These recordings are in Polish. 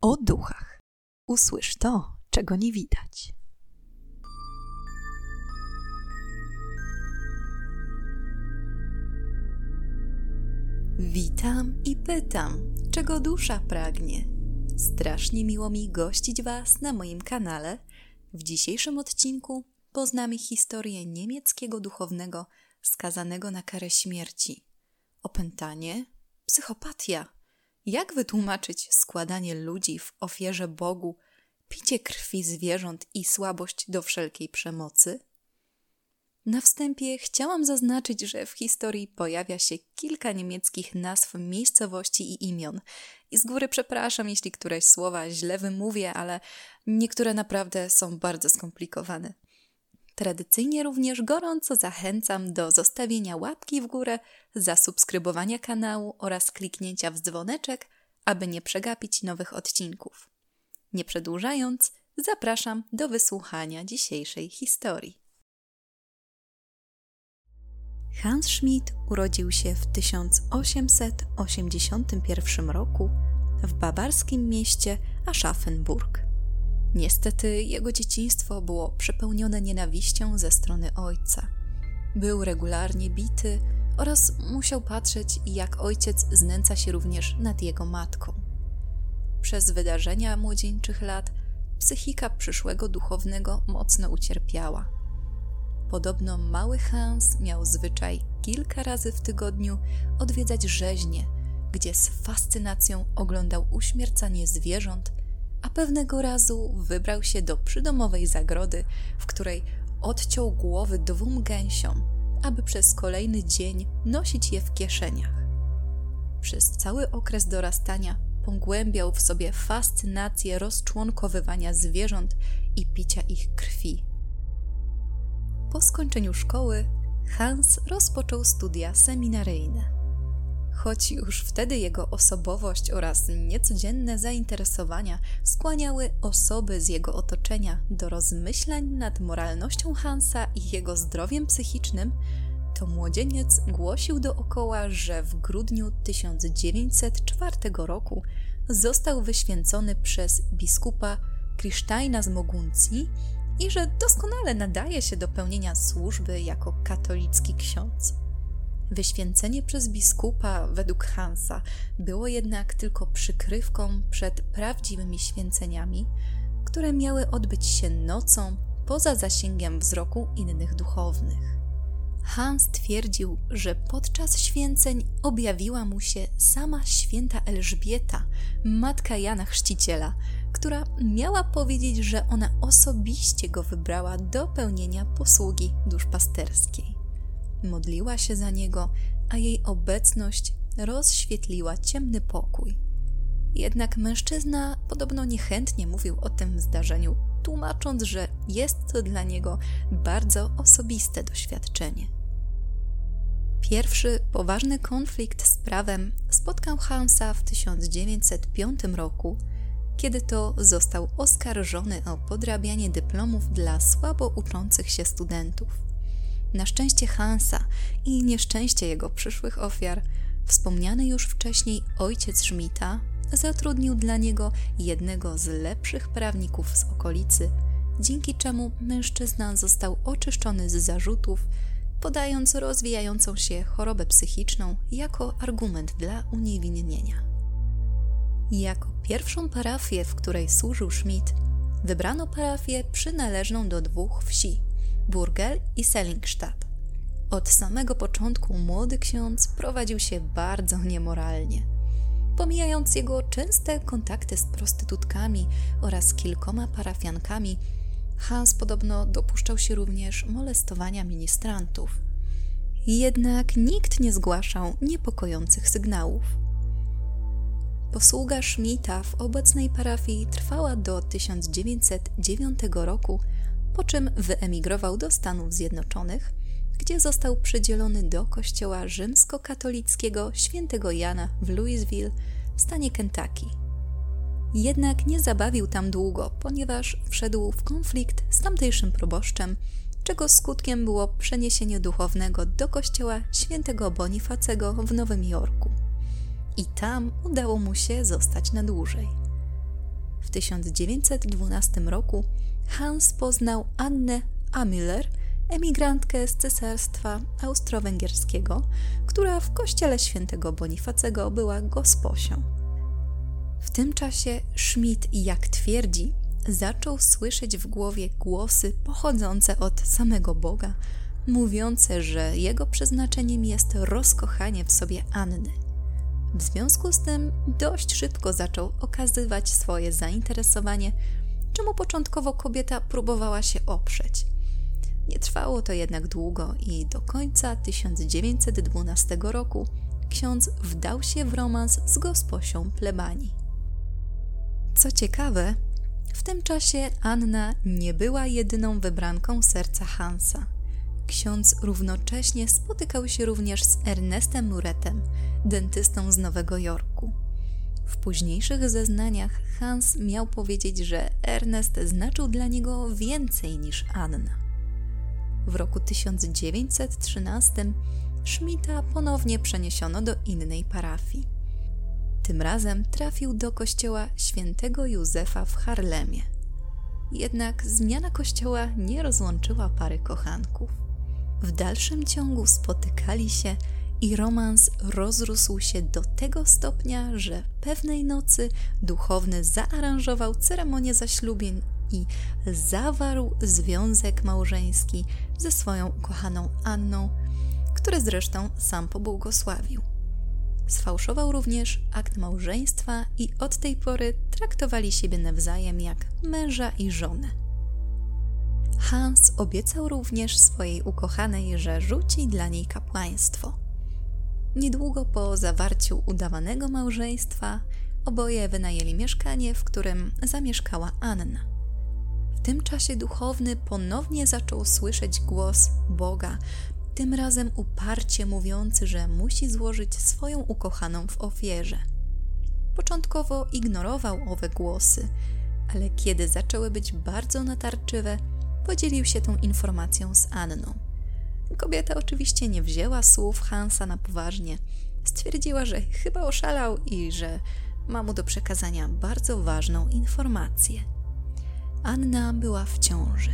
o duchach. Usłysz to, czego nie widać. Witam i pytam, czego dusza pragnie. Strasznie miło mi gościć Was na moim kanale. W dzisiejszym odcinku poznamy historię niemieckiego duchownego skazanego na karę śmierci. Opętanie, psychopatia jak wytłumaczyć składanie ludzi w ofierze Bogu, picie krwi zwierząt i słabość do wszelkiej przemocy? Na wstępie chciałam zaznaczyć, że w historii pojawia się kilka niemieckich nazw miejscowości i imion. I z góry przepraszam, jeśli któreś słowa źle wymówię, ale niektóre naprawdę są bardzo skomplikowane. Tradycyjnie również gorąco zachęcam do zostawienia łapki w górę, zasubskrybowania kanału oraz kliknięcia w dzwoneczek, aby nie przegapić nowych odcinków. Nie przedłużając, zapraszam do wysłuchania dzisiejszej historii. Hans Schmidt urodził się w 1881 roku w bawarskim mieście Aschaffenburg. Niestety jego dzieciństwo było przepełnione nienawiścią ze strony ojca. Był regularnie bity oraz musiał patrzeć, jak ojciec znęca się również nad jego matką. Przez wydarzenia młodzieńczych lat psychika przyszłego duchownego mocno ucierpiała. Podobno mały Hans miał zwyczaj kilka razy w tygodniu odwiedzać rzeźnie, gdzie z fascynacją oglądał uśmiercanie zwierząt a pewnego razu wybrał się do przydomowej zagrody, w której odciął głowy dwóm gęsiom, aby przez kolejny dzień nosić je w kieszeniach. Przez cały okres dorastania pogłębiał w sobie fascynację rozczłonkowywania zwierząt i picia ich krwi. Po skończeniu szkoły Hans rozpoczął studia seminaryjne choć już wtedy jego osobowość oraz niecodzienne zainteresowania skłaniały osoby z jego otoczenia do rozmyślań nad moralnością Hansa i jego zdrowiem psychicznym, to młodzieniec głosił dookoła, że w grudniu 1904 roku został wyświęcony przez biskupa Krisztajna z Moguncji i że doskonale nadaje się do pełnienia służby jako katolicki ksiądz. Wyświęcenie przez biskupa, według Hansa, było jednak tylko przykrywką przed prawdziwymi święceniami, które miały odbyć się nocą poza zasięgiem wzroku innych duchownych. Hans twierdził, że podczas święceń objawiła mu się sama święta Elżbieta, matka Jana Chrzciciela, która miała powiedzieć, że ona osobiście go wybrała do pełnienia posługi duszpasterskiej. Modliła się za niego, a jej obecność rozświetliła ciemny pokój. Jednak mężczyzna podobno niechętnie mówił o tym zdarzeniu, tłumacząc, że jest to dla niego bardzo osobiste doświadczenie. Pierwszy poważny konflikt z prawem spotkał Hansa w 1905 roku, kiedy to został oskarżony o podrabianie dyplomów dla słabo uczących się studentów. Na szczęście Hansa i nieszczęście jego przyszłych ofiar, wspomniany już wcześniej ojciec Schmidta zatrudnił dla niego jednego z lepszych prawników z okolicy, dzięki czemu mężczyzna został oczyszczony z zarzutów, podając rozwijającą się chorobę psychiczną jako argument dla uniewinnienia. Jako pierwszą parafię, w której służył Schmidt, wybrano parafię przynależną do dwóch wsi Burgel i Sellingstadt. Od samego początku młody ksiądz prowadził się bardzo niemoralnie. Pomijając jego częste kontakty z prostytutkami oraz kilkoma parafiankami, Hans podobno dopuszczał się również molestowania ministrantów. Jednak nikt nie zgłaszał niepokojących sygnałów. Posługa Schmidta w obecnej parafii trwała do 1909 roku, po czym wyemigrował do Stanów Zjednoczonych, gdzie został przydzielony do kościoła rzymskokatolickiego świętego Jana w Louisville w stanie Kentucky. Jednak nie zabawił tam długo, ponieważ wszedł w konflikt z tamtejszym proboszczem, czego skutkiem było przeniesienie duchownego do kościoła świętego Bonifacego w Nowym Jorku. I tam udało mu się zostać na dłużej. 1912 roku Hans poznał Annę Amiller, emigrantkę z Cesarstwa Austro-Węgierskiego, która w kościele świętego Bonifacego była gosposią. W tym czasie Schmidt, jak twierdzi, zaczął słyszeć w głowie głosy pochodzące od samego Boga, mówiące, że jego przeznaczeniem jest rozkochanie w sobie Anny. W związku z tym dość szybko zaczął okazywać swoje zainteresowanie, czemu początkowo kobieta próbowała się oprzeć. Nie trwało to jednak długo i do końca 1912 roku ksiądz wdał się w romans z gosposią plebanii. Co ciekawe, w tym czasie Anna nie była jedyną wybranką serca Hansa. Ksiądz równocześnie spotykał się również z Ernestem Muretem, dentystą z Nowego Jorku. W późniejszych zeznaniach Hans miał powiedzieć, że Ernest znaczył dla niego więcej niż Anna. W roku 1913 Schmidta ponownie przeniesiono do innej parafii. Tym razem trafił do kościoła świętego Józefa w Harlemie. Jednak zmiana kościoła nie rozłączyła pary kochanków. W dalszym ciągu spotykali się i romans rozrósł się do tego stopnia, że pewnej nocy duchowny zaaranżował ceremonię zaślubin i zawarł związek małżeński ze swoją ukochaną Anną, który zresztą sam pobłogosławił. Sfałszował również akt małżeństwa i od tej pory traktowali siebie nawzajem jak męża i żonę. Hans obiecał również swojej ukochanej, że rzuci dla niej kapłaństwo. Niedługo po zawarciu udawanego małżeństwa oboje wynajęli mieszkanie, w którym zamieszkała Anna. W tym czasie duchowny ponownie zaczął słyszeć głos Boga, tym razem uparcie mówiący, że musi złożyć swoją ukochaną w ofierze. Początkowo ignorował owe głosy, ale kiedy zaczęły być bardzo natarczywe, podzielił się tą informacją z Anną. Kobieta oczywiście nie wzięła słów Hansa na poważnie. Stwierdziła, że chyba oszalał i że ma mu do przekazania bardzo ważną informację. Anna była w ciąży.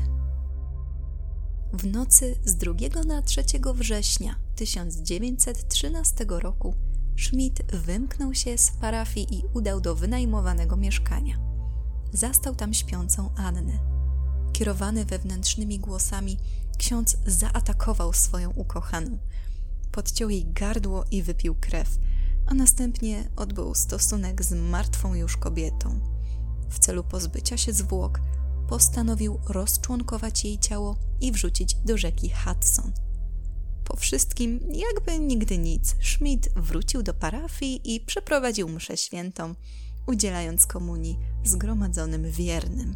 W nocy z 2 na 3 września 1913 roku Schmidt wymknął się z parafii i udał do wynajmowanego mieszkania. Zastał tam śpiącą Annę. Kierowany wewnętrznymi głosami, ksiądz zaatakował swoją ukochaną. Podciął jej gardło i wypił krew, a następnie odbył stosunek z martwą już kobietą. W celu pozbycia się zwłok, postanowił rozczłonkować jej ciało i wrzucić do rzeki Hudson. Po wszystkim, jakby nigdy nic, Schmidt wrócił do parafii i przeprowadził mszę świętą, udzielając komunii zgromadzonym wiernym.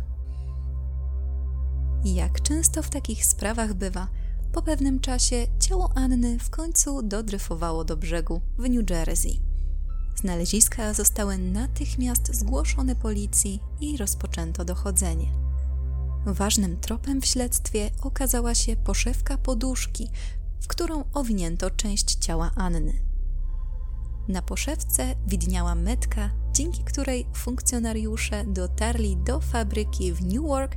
Jak często w takich sprawach bywa, po pewnym czasie ciało Anny w końcu dodryfowało do brzegu w New Jersey. Znaleziska zostały natychmiast zgłoszone policji i rozpoczęto dochodzenie. Ważnym tropem w śledztwie okazała się poszewka poduszki, w którą owinięto część ciała Anny. Na poszewce widniała metka, dzięki której funkcjonariusze dotarli do fabryki w Newark,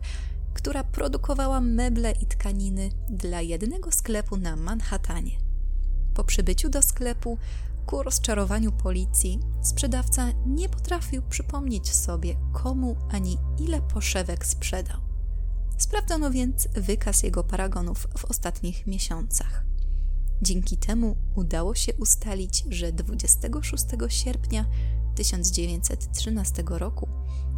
która produkowała meble i tkaniny dla jednego sklepu na Manhattanie. Po przybyciu do sklepu, ku rozczarowaniu policji, sprzedawca nie potrafił przypomnieć sobie, komu ani ile poszewek sprzedał. Sprawdzono więc wykaz jego paragonów w ostatnich miesiącach. Dzięki temu udało się ustalić, że 26 sierpnia 1913 roku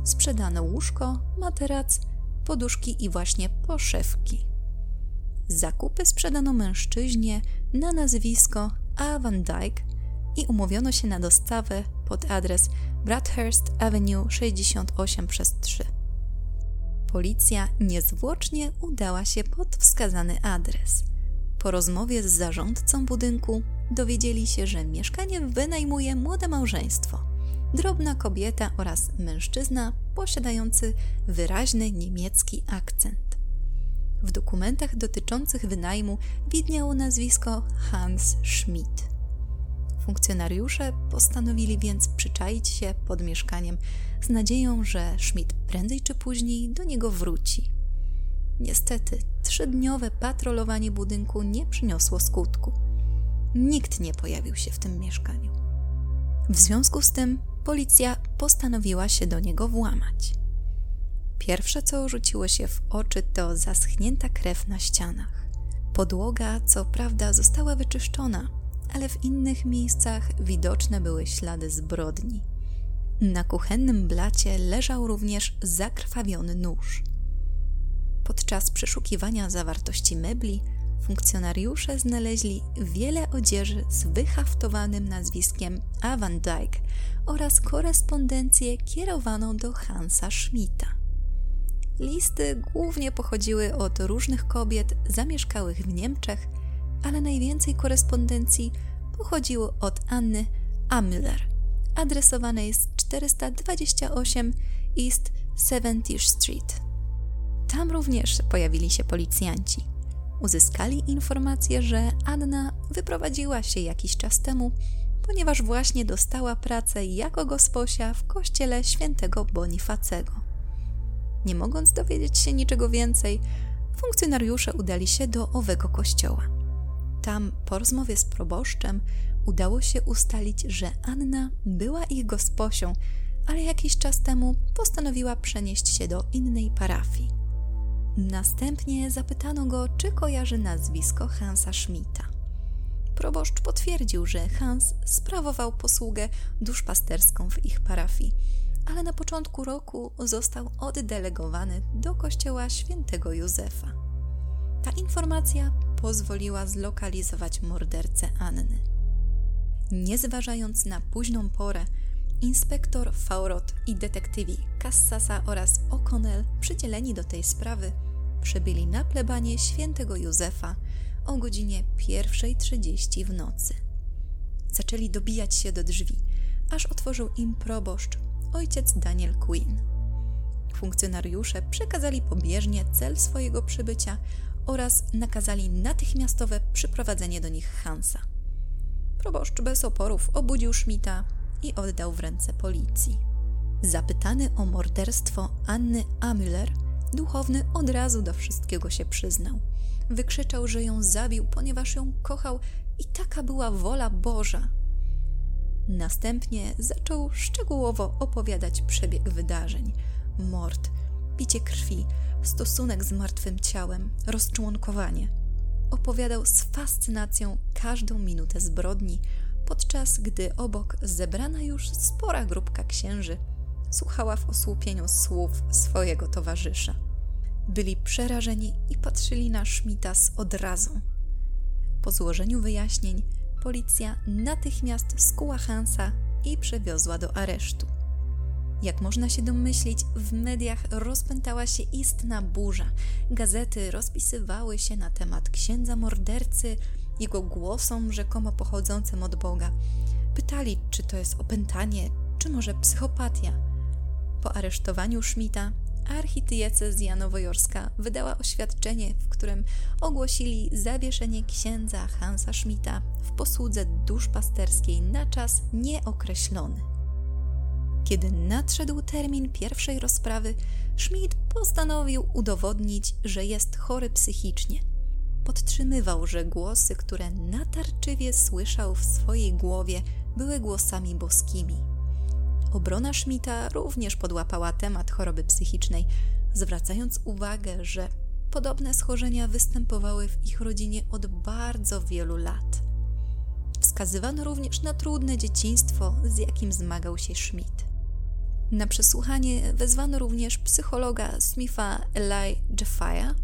sprzedano łóżko, materac, poduszki i właśnie poszewki. Zakupy sprzedano mężczyźnie na nazwisko A. Van Dyke i umówiono się na dostawę pod adres Bradhurst Avenue 68 przez 3 policja niezwłocznie udała się pod wskazany adres. Po rozmowie z zarządcą budynku dowiedzieli się, że mieszkanie wynajmuje młode małżeństwo. Drobna kobieta oraz mężczyzna posiadający wyraźny niemiecki akcent. W dokumentach dotyczących wynajmu widniało nazwisko Hans Schmidt. Funkcjonariusze postanowili więc przyczaić się pod mieszkaniem z nadzieją, że Schmidt prędzej czy później do niego wróci. Niestety, trzydniowe patrolowanie budynku nie przyniosło skutku. Nikt nie pojawił się w tym mieszkaniu. W związku z tym policja postanowiła się do niego włamać. Pierwsze, co rzuciło się w oczy, to zaschnięta krew na ścianach. Podłoga, co prawda, została wyczyszczona, ale w innych miejscach widoczne były ślady zbrodni. Na kuchennym blacie leżał również zakrwawiony nóż. Podczas przeszukiwania zawartości mebli funkcjonariusze znaleźli wiele odzieży z wyhaftowanym nazwiskiem. Van Dyke oraz korespondencję kierowaną do Hansa Schmidta. Listy głównie pochodziły od różnych kobiet zamieszkałych w Niemczech, ale najwięcej korespondencji pochodziło od Anny Amüller, adresowanej z 428 East 70th Street. Tam również pojawili się policjanci. Uzyskali informację, że Anna wyprowadziła się jakiś czas temu, ponieważ właśnie dostała pracę jako gosposia w kościele świętego Bonifacego. Nie mogąc dowiedzieć się niczego więcej, funkcjonariusze udali się do owego kościoła. Tam, po rozmowie z proboszczem, udało się ustalić, że Anna była ich gosposią, ale jakiś czas temu postanowiła przenieść się do innej parafii. Następnie zapytano go, czy kojarzy nazwisko Hansa Schmidta. Proboszcz potwierdził, że Hans sprawował posługę duszpasterską w ich parafii, ale na początku roku został oddelegowany do kościoła świętego Józefa. Ta informacja pozwoliła zlokalizować mordercę Anny. Nie zważając na późną porę, inspektor Faurot i detektywi Kassasa oraz O'Connell przydzieleni do tej sprawy przybyli na plebanie świętego Józefa o godzinie 1.30 w nocy. Zaczęli dobijać się do drzwi, aż otworzył im proboszcz, ojciec Daniel Quinn. Funkcjonariusze przekazali pobieżnie cel swojego przybycia oraz nakazali natychmiastowe przyprowadzenie do nich Hansa. Proboszcz bez oporów obudził Schmidta i oddał w ręce policji. Zapytany o morderstwo Anny Amüller, duchowny od razu do wszystkiego się przyznał. Wykrzyczał, że ją zabił, ponieważ ją kochał i taka była wola Boża. Następnie zaczął szczegółowo opowiadać przebieg wydarzeń: mord, picie krwi, stosunek z martwym ciałem, rozczłonkowanie. Opowiadał z fascynacją każdą minutę zbrodni, podczas gdy obok zebrana już spora grupka księży słuchała w osłupieniu słów swojego towarzysza. Byli przerażeni i patrzyli na Schmidta z odrazą. Po złożeniu wyjaśnień policja natychmiast skuła Hansa i przewiozła do aresztu. Jak można się domyślić, w mediach rozpętała się istna burza. Gazety rozpisywały się na temat księdza mordercy, jego głosom rzekomo pochodzącym od Boga. Pytali, czy to jest opętanie, czy może psychopatia. Po aresztowaniu Schmidta archidiecezja nowojorska wydała oświadczenie, w którym ogłosili zawieszenie księdza Hansa Schmidta w posłudze duszpasterskiej na czas nieokreślony. Kiedy nadszedł termin pierwszej rozprawy, Schmidt postanowił udowodnić, że jest chory psychicznie. Podtrzymywał, że głosy, które natarczywie słyszał w swojej głowie, były głosami boskimi. Obrona Schmidta również podłapała temat choroby psychicznej, zwracając uwagę, że podobne schorzenia występowały w ich rodzinie od bardzo wielu lat. Wskazywano również na trudne dzieciństwo, z jakim zmagał się Schmidt. Na przesłuchanie wezwano również psychologa Smitha Eli Jeffaya,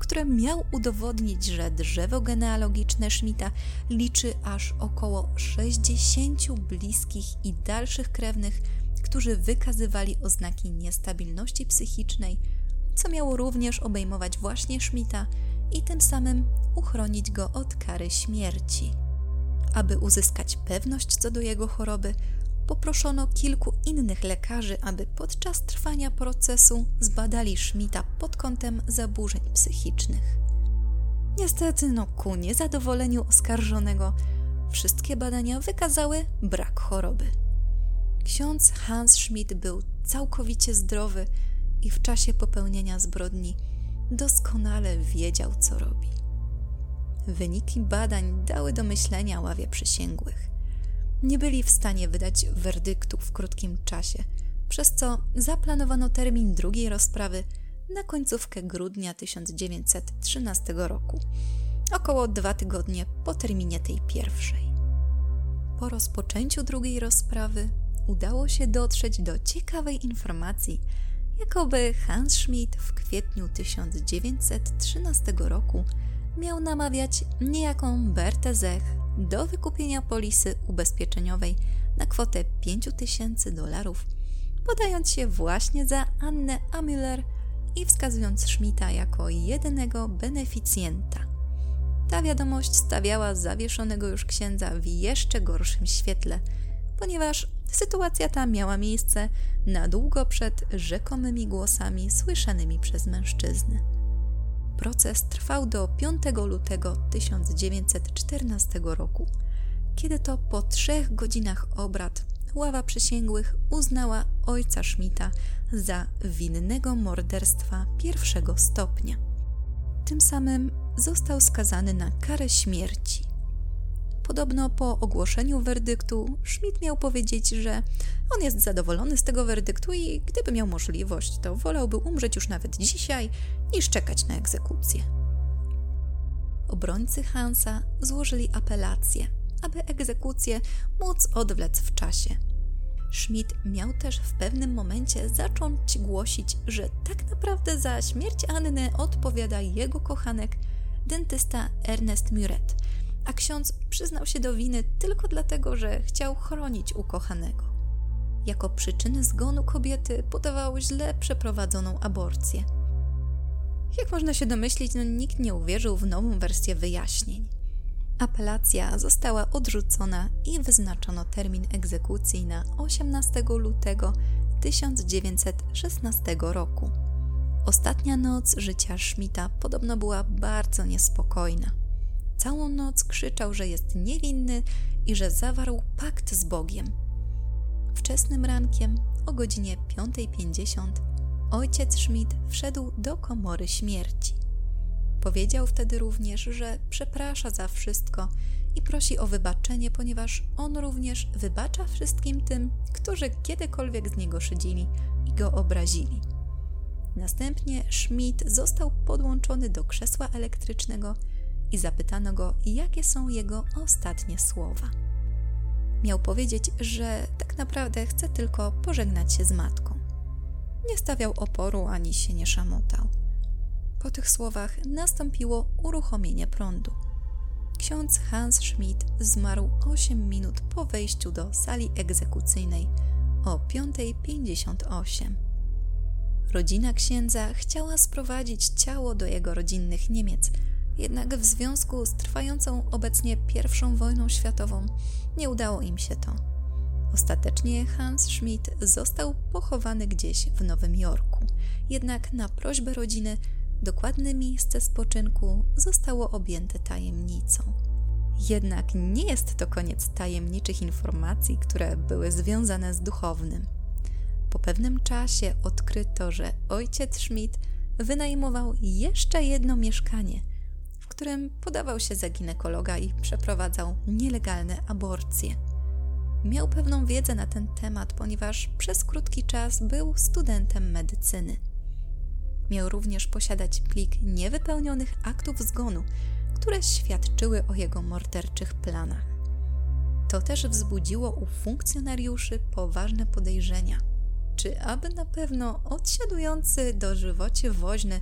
który miał udowodnić, że drzewo genealogiczne Schmidta liczy aż około 60 bliskich i dalszych krewnych, którzy wykazywali oznaki niestabilności psychicznej, co miało również obejmować właśnie Schmidta i tym samym uchronić go od kary śmierci. Aby uzyskać pewność co do jego choroby, poproszono kilku innych lekarzy, aby podczas trwania procesu zbadali Schmidta pod kątem zaburzeń psychicznych. Niestety, no ku niezadowoleniu oskarżonego, wszystkie badania wykazały brak choroby. Ksiądz Hans Schmidt był całkowicie zdrowy i w czasie popełnienia zbrodni doskonale wiedział, co robi. Wyniki badań dały do myślenia ławie przysięgłych. Nie byli w stanie wydać werdyktu w krótkim czasie, przez co zaplanowano termin drugiej rozprawy na końcówkę grudnia 1913 roku, około dwa tygodnie po terminie tej pierwszej. Po rozpoczęciu drugiej rozprawy udało się dotrzeć do ciekawej informacji, jakoby Hans Schmidt w kwietniu 1913 roku miał namawiać niejaką Bertę Zech do wykupienia polisy ubezpieczeniowej na kwotę 5000 dolarów, podając się właśnie za Annę Amüller i wskazując Schmidta jako jedynego beneficjenta. Ta wiadomość stawiała zawieszonego już księdza w jeszcze gorszym świetle, ponieważ sytuacja ta miała miejsce na długo przed rzekomymi głosami słyszanymi przez mężczyznę. Proces trwał do 5 lutego 1914 roku, kiedy to po trzech godzinach obrad ława przysięgłych uznała ojca Schmidta za winnego morderstwa pierwszego stopnia. Tym samym został skazany na karę śmierci. Podobno po ogłoszeniu werdyktu Schmidt miał powiedzieć, że on jest zadowolony z tego werdyktu i gdyby miał możliwość, to wolałby umrzeć już nawet dzisiaj, niż czekać na egzekucję. Obrońcy Hansa złożyli apelację, aby egzekucję móc odwlec w czasie. Schmidt miał też w pewnym momencie zacząć głosić, że tak naprawdę za śmierć Anny odpowiada jego kochanek, dentysta Ernest Muret, a ksiądz przyznał się do winy tylko dlatego, że chciał chronić ukochanego. Jako przyczynę zgonu kobiety podawał źle przeprowadzoną aborcję. Jak można się domyślić, no, nikt nie uwierzył w nową wersję wyjaśnień. Apelacja została odrzucona i wyznaczono termin egzekucji na 18 lutego 1916 roku. Ostatnia noc życia Schmidta podobno była bardzo niespokojna. Całą noc krzyczał, że jest niewinny i że zawarł pakt z Bogiem. Wczesnym rankiem o godzinie 5.50 ojciec Schmidt wszedł do komory śmierci. Powiedział wtedy również, że przeprasza za wszystko i prosi o wybaczenie, ponieważ on również wybacza wszystkim tym, którzy kiedykolwiek z niego szydzili i go obrazili. Następnie Schmidt został podłączony do krzesła elektrycznego i zapytano go, jakie są jego ostatnie słowa. Miał powiedzieć, że tak naprawdę chce tylko pożegnać się z matką. Nie stawiał oporu ani się nie szamotał. Po tych słowach nastąpiło uruchomienie prądu. Ksiądz Hans Schmidt zmarł 8 minut po wejściu do sali egzekucyjnej o 5.58. Rodzina księdza chciała sprowadzić ciało do jego rodzinnych Niemiec, jednak w związku z trwającą obecnie I wojną światową nie udało im się to. Ostatecznie Hans Schmidt został pochowany gdzieś w Nowym Jorku, jednak na prośbę rodziny dokładne miejsce spoczynku zostało objęte tajemnicą. Jednak nie jest to koniec tajemniczych informacji, które były związane z duchownym. Po pewnym czasie odkryto, że ojciec Schmidt wynajmował jeszcze jedno mieszkanie, którym podawał się za ginekologa i przeprowadzał nielegalne aborcje. Miał pewną wiedzę na ten temat, ponieważ przez krótki czas był studentem medycyny. Miał również posiadać plik niewypełnionych aktów zgonu, które świadczyły o jego morderczych planach. To też wzbudziło u funkcjonariuszy poważne podejrzenia. Czy aby na pewno odsiadujący do żywocie woźny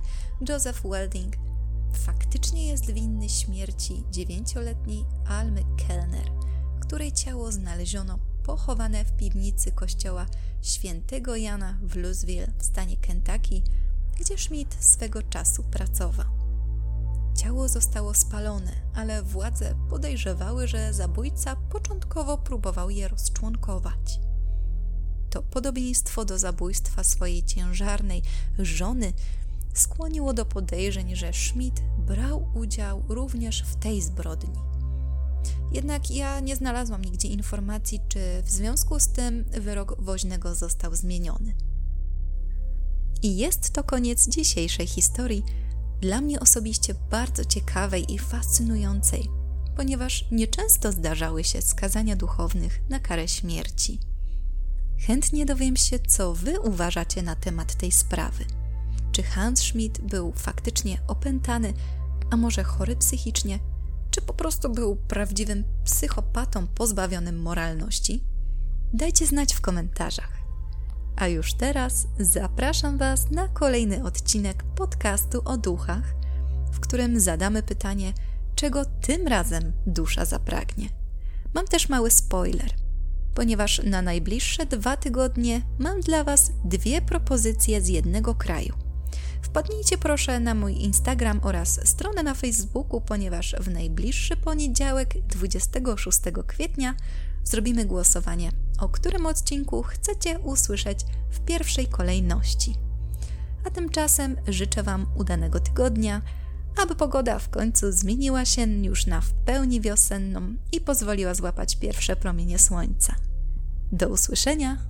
Joseph Welding faktycznie jest winny śmierci dziewięcioletniej Almy Kellner, której ciało znaleziono pochowane w piwnicy kościoła świętego Jana w Louisville w stanie Kentucky gdzie Schmidt swego czasu pracował. Ciało zostało spalone, ale władze podejrzewały, że zabójca początkowo próbował je rozczłonkować. To podobieństwo do zabójstwa swojej ciężarnej żony skłoniło do podejrzeń, że Schmidt brał udział również w tej zbrodni. Jednak ja nie znalazłam nigdzie informacji, czy w związku z tym wyrok woźnego został zmieniony. I jest to koniec dzisiejszej historii, dla mnie osobiście bardzo ciekawej i fascynującej, ponieważ nieczęsto zdarzały się skazania duchownych na karę śmierci. Chętnie dowiem się, co Wy uważacie na temat tej sprawy. Czy Hans Schmidt był faktycznie opętany, a może chory psychicznie, czy po prostu był prawdziwym psychopatą pozbawionym moralności? Dajcie znać w komentarzach. A już teraz zapraszam Was na kolejny odcinek podcastu o duchach, w którym zadamy pytanie, czego tym razem dusza zapragnie. Mam też mały spoiler, ponieważ na najbliższe dwa tygodnie mam dla Was dwie propozycje z jednego kraju. Wpadnijcie proszę na mój Instagram oraz stronę na Facebooku, ponieważ w najbliższy poniedziałek, 26 kwietnia, zrobimy głosowanie, o którym odcinku chcecie usłyszeć w pierwszej kolejności. A tymczasem życzę Wam udanego tygodnia, aby pogoda w końcu zmieniła się już na w pełni wiosenną i pozwoliła złapać pierwsze promienie słońca. Do usłyszenia!